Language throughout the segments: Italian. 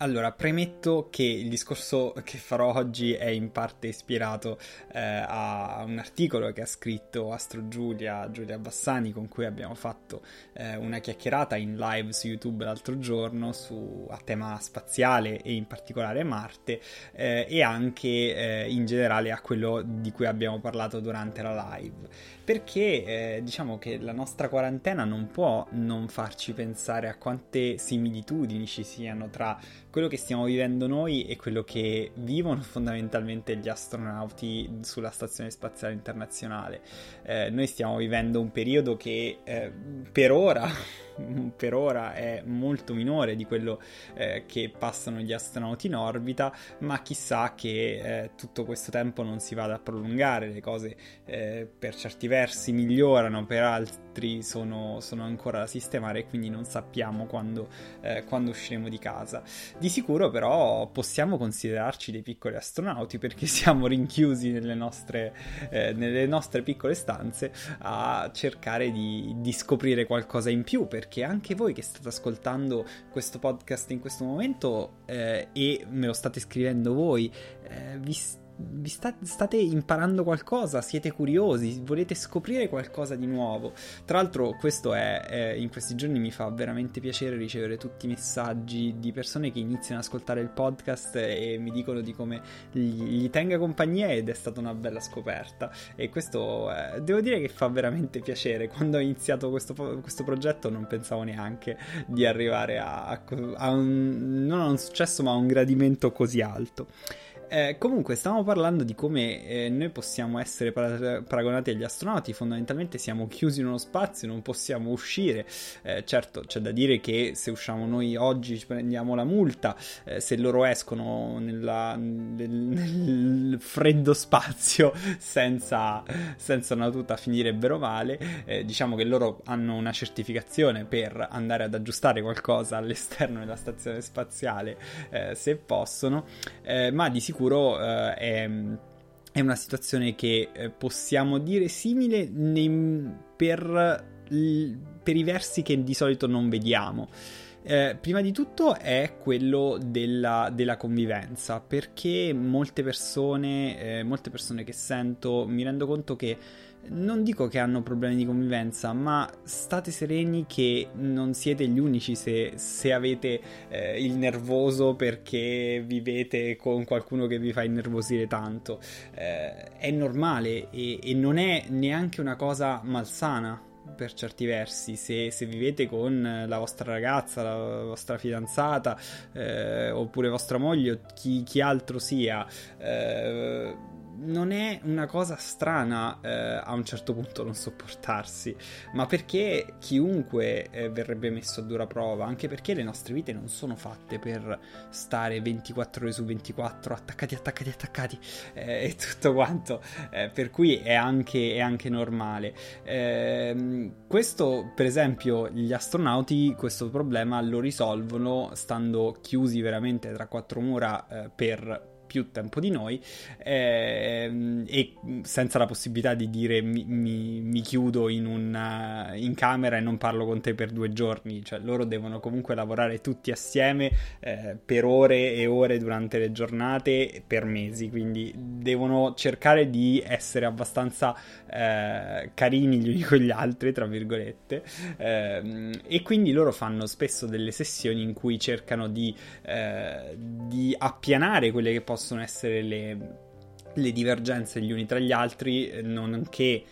Allora, premetto che il discorso che farò oggi è in parte ispirato eh, a un articolo che ha scritto Astro Giulia, Giulia Bassani, con cui abbiamo fatto eh, una chiacchierata in live su YouTube l'altro giorno su, a tema spaziale e in particolare Marte eh, e anche eh, in generale a quello di cui abbiamo parlato durante la live. Perché eh, diciamo che la nostra quarantena non può non farci pensare a quante similitudini ci siano tra quello che stiamo vivendo noi e quello che vivono fondamentalmente gli astronauti sulla Stazione Spaziale Internazionale. Eh, noi stiamo vivendo un periodo che eh, per ora per ora è molto minore di quello eh, che passano gli astronauti in orbita, ma chissà che eh, tutto questo tempo non si vada a prolungare, le cose eh, per certi versi migliorano, per altri sono, sono, ancora da sistemare quindi non sappiamo quando, eh, quando usciremo di casa. Di sicuro però possiamo considerarci dei piccoli astronauti perché siamo rinchiusi nelle nostre, eh, nelle nostre piccole stanze a cercare di, di scoprire qualcosa in più perché anche voi che state ascoltando questo podcast in questo momento eh, e me lo state scrivendo voi, eh, vi vi sta, state imparando qualcosa, siete curiosi, volete scoprire qualcosa di nuovo. Tra l'altro, questo è, è, in questi giorni mi fa veramente piacere ricevere tutti i messaggi di persone che iniziano ad ascoltare il podcast e mi dicono di come gli, gli tenga compagnia ed è stata una bella scoperta. E questo eh, devo dire che fa veramente piacere. Quando ho iniziato questo, questo progetto, non pensavo neanche di arrivare a, a un, non a un successo, ma a un gradimento così alto. Eh, comunque, stavamo parlando di come eh, noi possiamo essere par- paragonati agli astronauti. Fondamentalmente siamo chiusi in uno spazio, non possiamo uscire. Eh, certo, c'è da dire che se usciamo noi oggi ci prendiamo la multa, eh, se loro escono nella, nel, nel, freddo spazio senza, senza una tuta finirebbero male. Eh, diciamo che loro hanno una certificazione per andare ad aggiustare qualcosa all'esterno della stazione spaziale eh, se possono, ma di sicuro sicuro eh, è, è, una situazione che eh, possiamo dire simile nei, per, per i versi che di solito non vediamo. Eh, prima di tutto è quello della, della convivenza, perché molte persone, eh, molte persone che sento mi rendo conto che non dico che hanno problemi di convivenza, ma state sereni che non siete gli unici se, se avete eh, il nervoso perché vivete con qualcuno che vi fa innervosire tanto. Eh, è normale e, e non è neanche una cosa malsana per certi versi, se, se, vivete con la vostra ragazza, la vostra fidanzata, eh, oppure vostra moglie o chi, chi altro sia, eh, non è una cosa strana eh, a un certo punto non sopportarsi, ma perché chiunque eh, verrebbe messo a dura prova, anche perché le nostre vite non sono fatte per stare 24 ore su 24 attaccati, attaccati, attaccati eh, e tutto quanto, eh, per cui è anche, è anche normale. Ehm, questo, per esempio, gli astronauti questo problema lo risolvono stando chiusi veramente tra quattro mura eh, per più tempo di noi ehm, e senza la possibilità di dire mi, mi, mi chiudo in, una, in, camera e non parlo con te per due giorni, cioè loro devono comunque lavorare tutti assieme eh, per ore e ore durante le giornate per mesi, quindi devono cercare di essere abbastanza eh, carini gli uni con gli altri, tra virgolette, eh, e quindi loro fanno spesso delle sessioni in cui cercano di, eh, di appianare quelle che possono essere le, le divergenze gli uni tra gli altri, nonché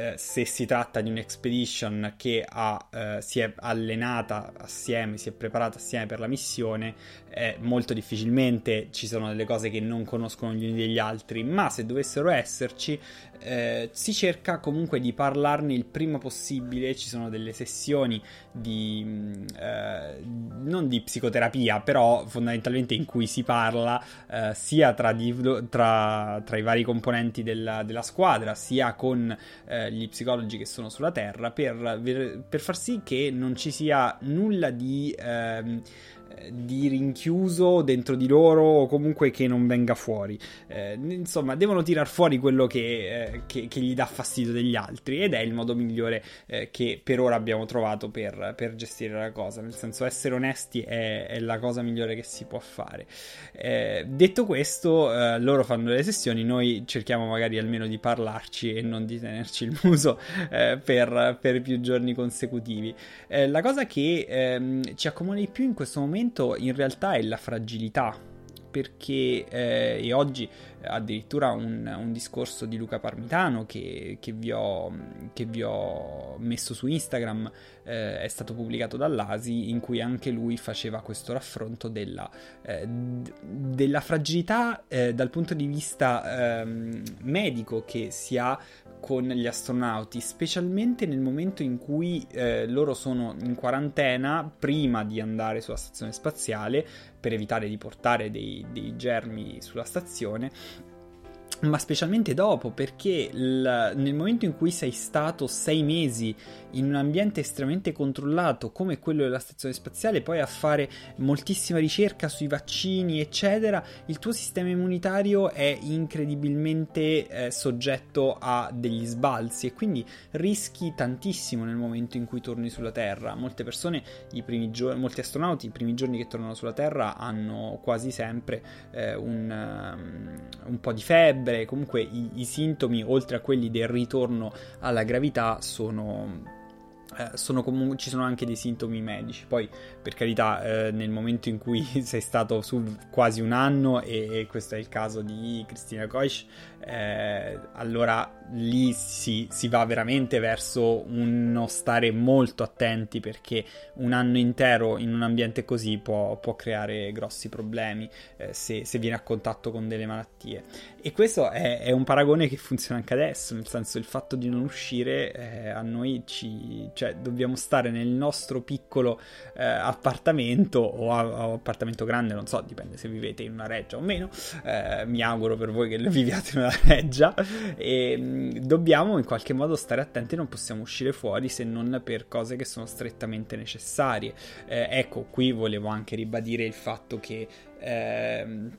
eh, se si tratta di un'expedition che ha, eh, si è allenata assieme, si è preparata assieme per la missione, eh, molto difficilmente ci sono delle cose che non conoscono gli uni degli altri, ma se dovessero esserci, eh, si cerca comunque di parlarne il prima possibile, ci sono delle sessioni di mm, eh, non di psicoterapia, però fondamentalmente in cui si parla eh, sia tra, di, tra, tra, i vari componenti della, della squadra, sia con eh, gli psicologi che sono sulla Terra, per, per, far sì che non ci sia nulla di ehm, di rinchiuso dentro di loro o comunque che non venga fuori. Eh, insomma, devono tirar fuori quello che, eh, che, che, gli dà fastidio degli altri ed è il modo migliore eh, che per ora abbiamo trovato per, per, gestire la cosa. Nel senso, essere onesti è, è, la cosa migliore che si può fare. Eh, detto questo, eh, loro fanno le sessioni, noi cerchiamo magari almeno di parlarci e non di tenerci il muso eh, per, per, più giorni consecutivi. la cosa che ehm, ci accomuna di più in questo momento momento in realtà è la fragilità, perché eh, e oggi addirittura un, un, discorso di Luca Parmitano che, che, vi, ho, che vi, ho, messo su Instagram eh, è stato pubblicato dall'Asi in cui anche lui faceva questo raffronto della, eh, della fragilità eh, dal punto di vista ehm, medico che si ha con gli astronauti, specialmente nel momento in cui eh, loro sono in quarantena prima di andare sulla stazione spaziale per evitare di portare dei, dei germi sulla stazione ma specialmente dopo, perché l- nel momento in cui sei stato sei mesi in un ambiente estremamente controllato come quello della stazione spaziale, poi a fare moltissima ricerca sui vaccini, eccetera, il tuo sistema immunitario è incredibilmente eh, soggetto a degli sbalzi e quindi rischi tantissimo nel momento in cui torni sulla Terra. Molte persone, gio- molti astronauti, i primi giorni che tornano sulla Terra hanno quasi sempre eh, un, um, un po' di febbre febbre, comunque i, i sintomi, oltre a quelli del ritorno alla gravità, sono eh, sono comunque, ci sono anche dei sintomi medici. Poi, per carità, eh, nel momento in cui sei stato su quasi un anno, e, e questo è il caso di Cristina Koish, eh, allora lì si, si, va veramente verso uno stare molto attenti perché un anno intero in un ambiente così può, può creare grossi problemi eh, se, se, viene a contatto con delle malattie. E questo è, è, un paragone che funziona anche adesso, nel senso il fatto di non uscire eh, a noi ci... cioè dobbiamo stare nel nostro piccolo eh, appartamento o, a, o, appartamento grande, non so, dipende se vivete in una reggia o meno, eh, mi auguro per voi che viviate in una reggia e mm, dobbiamo in qualche modo stare attenti, non possiamo uscire fuori se non per cose che sono strettamente necessarie. Eh, ecco, qui volevo anche ribadire il fatto che... Ehm,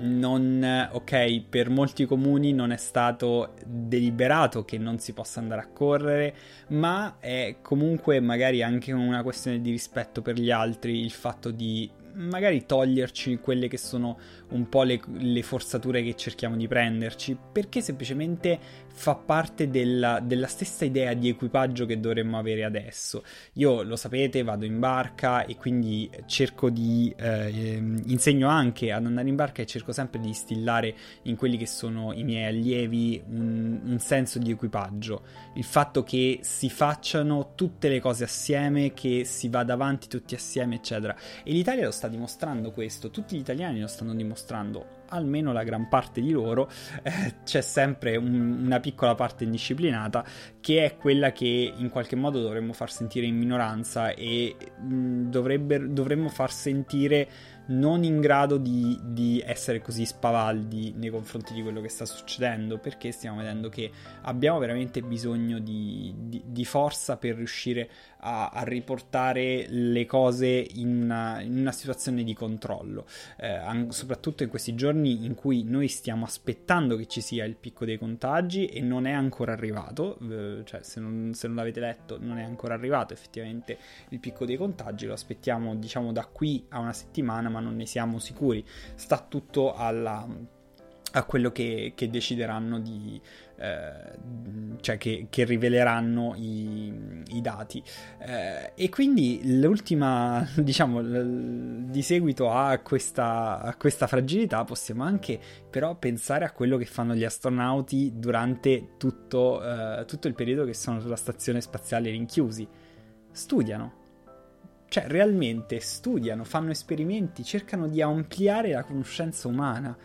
non, ok, per molti comuni non è stato deliberato che non si possa andare a correre, ma è comunque magari anche una questione di rispetto per gli altri il fatto di magari toglierci quelle che sono un po' le, le, forzature che cerchiamo di prenderci, perché semplicemente fa parte della, della, stessa idea di equipaggio che dovremmo avere adesso. Io lo sapete, vado in barca e quindi cerco di eh, insegno anche ad andare in barca e cerco sempre di instillare in quelli che sono i miei allievi un, un senso di equipaggio, il fatto che si facciano tutte le cose assieme, che si vada avanti tutti assieme, eccetera. E l'Italia lo sta dimostrando questo, tutti gli italiani lo stanno dimostrando mostrando almeno la gran parte di loro, eh, c'è sempre un, una piccola parte indisciplinata che è quella che in qualche modo dovremmo far sentire in minoranza e mh, dovremmo far sentire non in grado di, di, essere così spavaldi nei confronti di quello che sta succedendo, perché stiamo vedendo che abbiamo veramente bisogno di, di, di forza per riuscire a, a, riportare le cose in una, in una situazione di controllo, eh, soprattutto in questi giorni in cui noi stiamo aspettando che ci sia il picco dei contagi e non è ancora arrivato, eh, cioè se non, se non l'avete letto non è ancora arrivato effettivamente il picco dei contagi, lo aspettiamo diciamo da qui a una settimana, ma non ne siamo sicuri. Sta tutto alla a quello che, che decideranno di, eh, cioè che, che riveleranno i, i dati. Eh, e quindi l'ultima, diciamo, l- di seguito a questa, a questa fragilità possiamo anche però pensare a quello che fanno gli astronauti durante tutto, eh, tutto il periodo che sono sulla stazione spaziale rinchiusi. Studiano, cioè realmente studiano, fanno esperimenti, cercano di ampliare la conoscenza umana.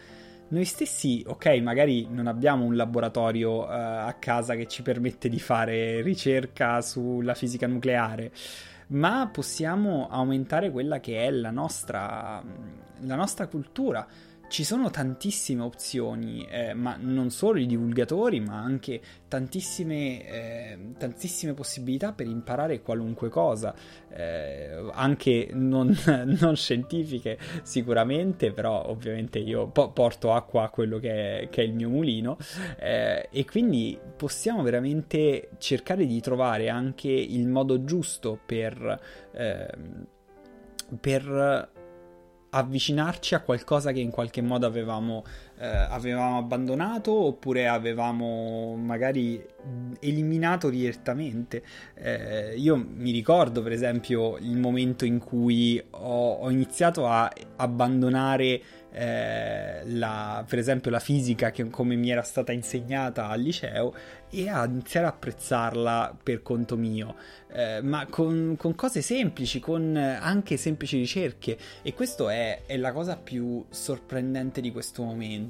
Noi stessi, ok, magari non abbiamo un laboratorio uh, a casa che ci permette di fare ricerca sulla fisica nucleare, ma possiamo aumentare quella che è la nostra, la nostra cultura ci sono tantissime opzioni, eh, ma non solo i divulgatori, ma anche tantissime, eh, tantissime possibilità per imparare qualunque cosa, eh, anche non, non, scientifiche sicuramente, però ovviamente io po- porto acqua a quello che è, che è il mio mulino. Eh, e quindi possiamo veramente cercare di trovare anche il modo giusto per, ehm, per avvicinarci a qualcosa che in qualche modo avevamo, eh, avevamo abbandonato oppure avevamo magari eliminato direttamente. Eh, io mi ricordo per esempio il momento in cui ho, ho iniziato a abbandonare eh, la, per esempio la fisica che come mi era stata insegnata al liceo e a iniziare a apprezzarla per conto mio, eh, ma con, con, cose semplici, con anche semplici ricerche e questo è, è la cosa più sorprendente di questo momento.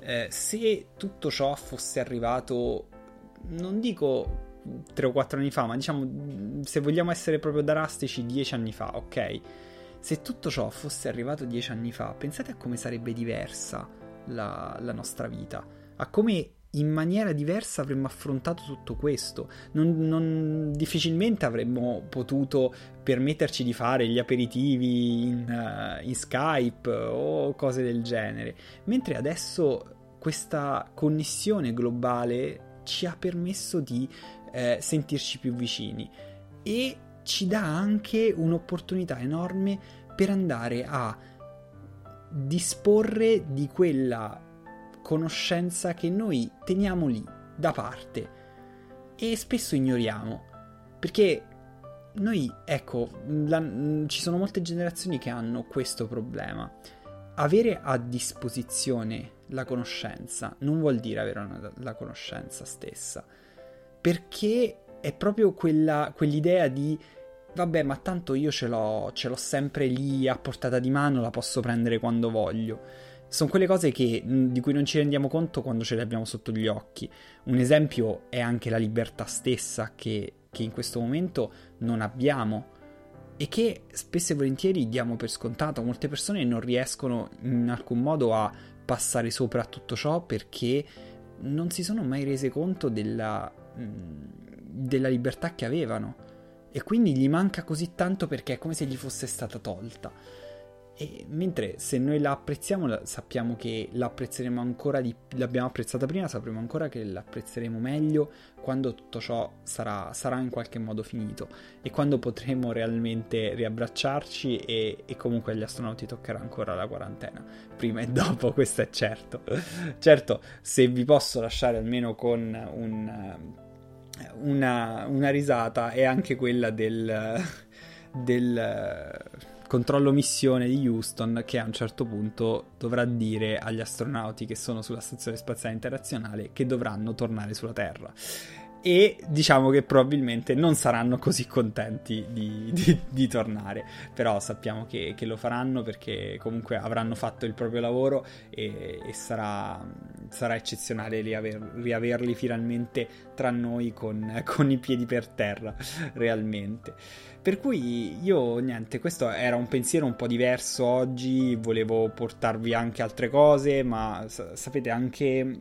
Eh, se tutto ciò fosse arrivato, non dico 3 o 4 anni fa, ma diciamo se vogliamo essere proprio drastici 10 anni fa, ok? Se tutto ciò fosse arrivato dieci anni fa, pensate a come sarebbe diversa la, la nostra vita, a come in maniera diversa avremmo affrontato tutto questo. Non, non, difficilmente avremmo potuto permetterci di fare gli aperitivi in, uh, in, Skype o cose del genere. Mentre adesso questa connessione globale ci ha permesso di eh, sentirci più vicini. E ci dà anche un'opportunità enorme per andare a disporre di quella conoscenza che noi teniamo lì da parte e spesso ignoriamo perché noi ecco la, ci sono molte generazioni che hanno questo problema avere a disposizione la conoscenza non vuol dire avere una, la conoscenza stessa perché è proprio quella, quell'idea di vabbè, ma tanto io ce l'ho, ce l'ho sempre lì a portata di mano, la posso prendere quando voglio. Sono quelle cose che, di cui non ci rendiamo conto quando ce le abbiamo sotto gli occhi. Un esempio è anche la libertà stessa che, che in questo momento non abbiamo e che spesso e volentieri diamo per scontato. Molte persone non riescono in alcun modo a passare sopra a tutto ciò perché non si sono mai rese conto della, della libertà che avevano e quindi gli manca così tanto perché è come se gli fosse stata tolta. E mentre se noi la apprezziamo, sappiamo che l'apprezzeremo ancora di più. L'abbiamo apprezzata prima, sapremo ancora che l'apprezzeremo meglio quando tutto ciò sarà, sarà in qualche modo finito e quando potremo realmente riabbracciarci. E, e, comunque agli astronauti toccherà ancora la quarantena, prima e dopo, questo è certo. certo, se vi posso lasciare almeno con un una, una risata è anche quella del, del controllo missione di Houston che a un certo punto dovrà dire agli astronauti che sono sulla stazione spaziale internazionale che dovranno tornare sulla Terra. E diciamo che probabilmente non saranno così contenti di, di, di tornare, però sappiamo che, che, lo faranno perché comunque avranno fatto il proprio lavoro e, e sarà, sarà, eccezionale riaver, riaverli finalmente tra noi con, con i piedi per terra, realmente. Per cui io, niente, questo era un pensiero un po' diverso oggi, volevo portarvi anche altre cose, ma sapete anche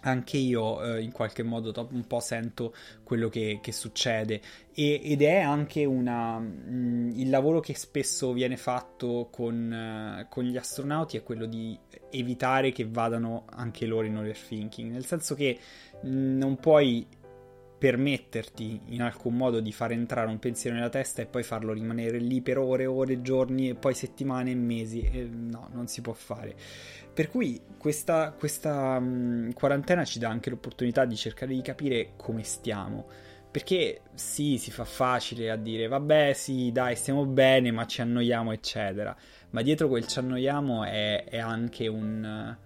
anche io eh, in qualche modo un po' sento quello che, che succede. E, ed è anche una, mh, mm, il lavoro che spesso viene fatto con, uh, con, gli astronauti è quello di evitare che vadano anche loro in overthinking. Nel senso che mh, mm, non puoi permetterti in alcun modo di far entrare un pensiero nella testa e poi farlo rimanere lì per ore, ore, giorni e poi settimane e mesi. E no, non si può fare. Per cui questa, questa mh, quarantena ci dà anche l'opportunità di cercare di capire come stiamo. Perché sì, si fa facile a dire vabbè sì, dai, stiamo bene, ma ci annoiamo, eccetera. Ma dietro quel ci annoiamo è, è anche un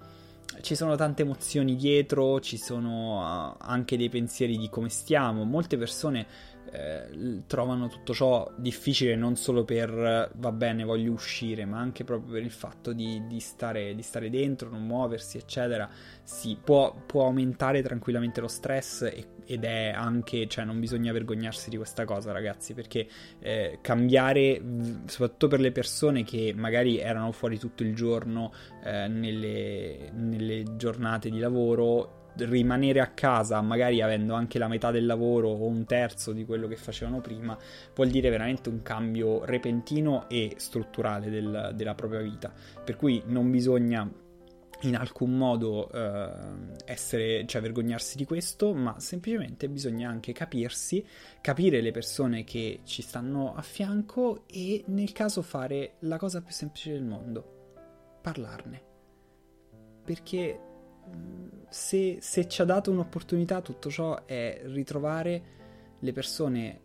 ci sono tante emozioni dietro, ci sono uh, anche dei pensieri di come stiamo. Molte persone eh, trovano tutto ciò difficile non solo per va bene, voglio uscire, ma anche proprio per il fatto di, di, stare, di stare, dentro, non muoversi, eccetera. Si può, può aumentare tranquillamente lo stress e, ed è anche, cioè non bisogna vergognarsi di questa cosa, ragazzi, perché eh, cambiare, soprattutto per le persone che magari erano fuori tutto il giorno eh, nelle, nelle giornate di lavoro rimanere a casa, magari avendo anche la metà del lavoro o un terzo di quello che facevano prima, vuol dire veramente un cambio repentino e strutturale del, della propria vita. Per cui non bisogna in alcun modo eh, essere, cioè vergognarsi di questo, ma semplicemente bisogna anche capirsi, capire le persone che ci stanno a fianco e nel caso fare la cosa più semplice del mondo, parlarne. Perché se, se ci ha dato un'opportunità, tutto ciò è ritrovare le persone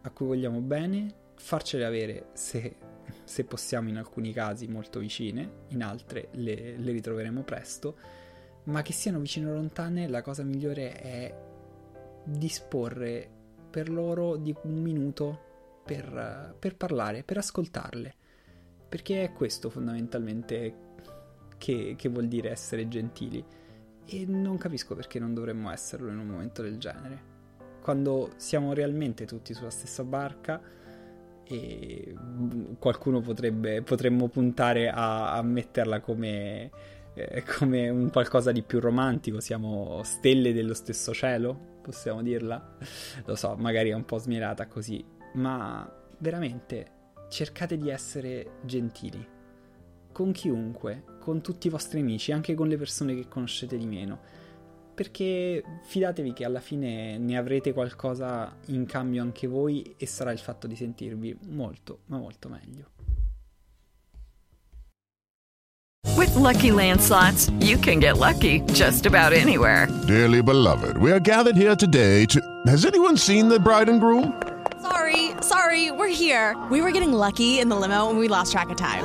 a cui vogliamo bene, farcele avere se, se possiamo in alcuni casi molto vicine, in altre le, le ritroveremo presto, ma che siano vicine o lontane, la cosa migliore è disporre per loro di un minuto per, per parlare, per ascoltarle, perché è questo fondamentalmente che, che vuol dire essere gentili e non capisco perché non dovremmo esserlo in un momento del genere. Quando siamo realmente tutti sulla stessa barca e qualcuno potrebbe, potremmo puntare a, a metterla come, eh, come un qualcosa di più romantico, siamo stelle dello stesso cielo, possiamo dirla? Lo so, magari è un po' smirata così, ma veramente cercate di essere gentili con chiunque, con tutti i vostri amici, anche con le persone che conoscete di meno. Perché fidatevi che alla fine ne avrete qualcosa in cambio anche voi e sarà il fatto di sentirvi molto, ma molto meglio. With lucky landslots, you can get lucky just about anywhere. Dearly beloved, we are gathered here today to. Has anyone seen the bride and groom? Sorry, sorry, we're here. We were getting lucky in the limo and we lost track of time.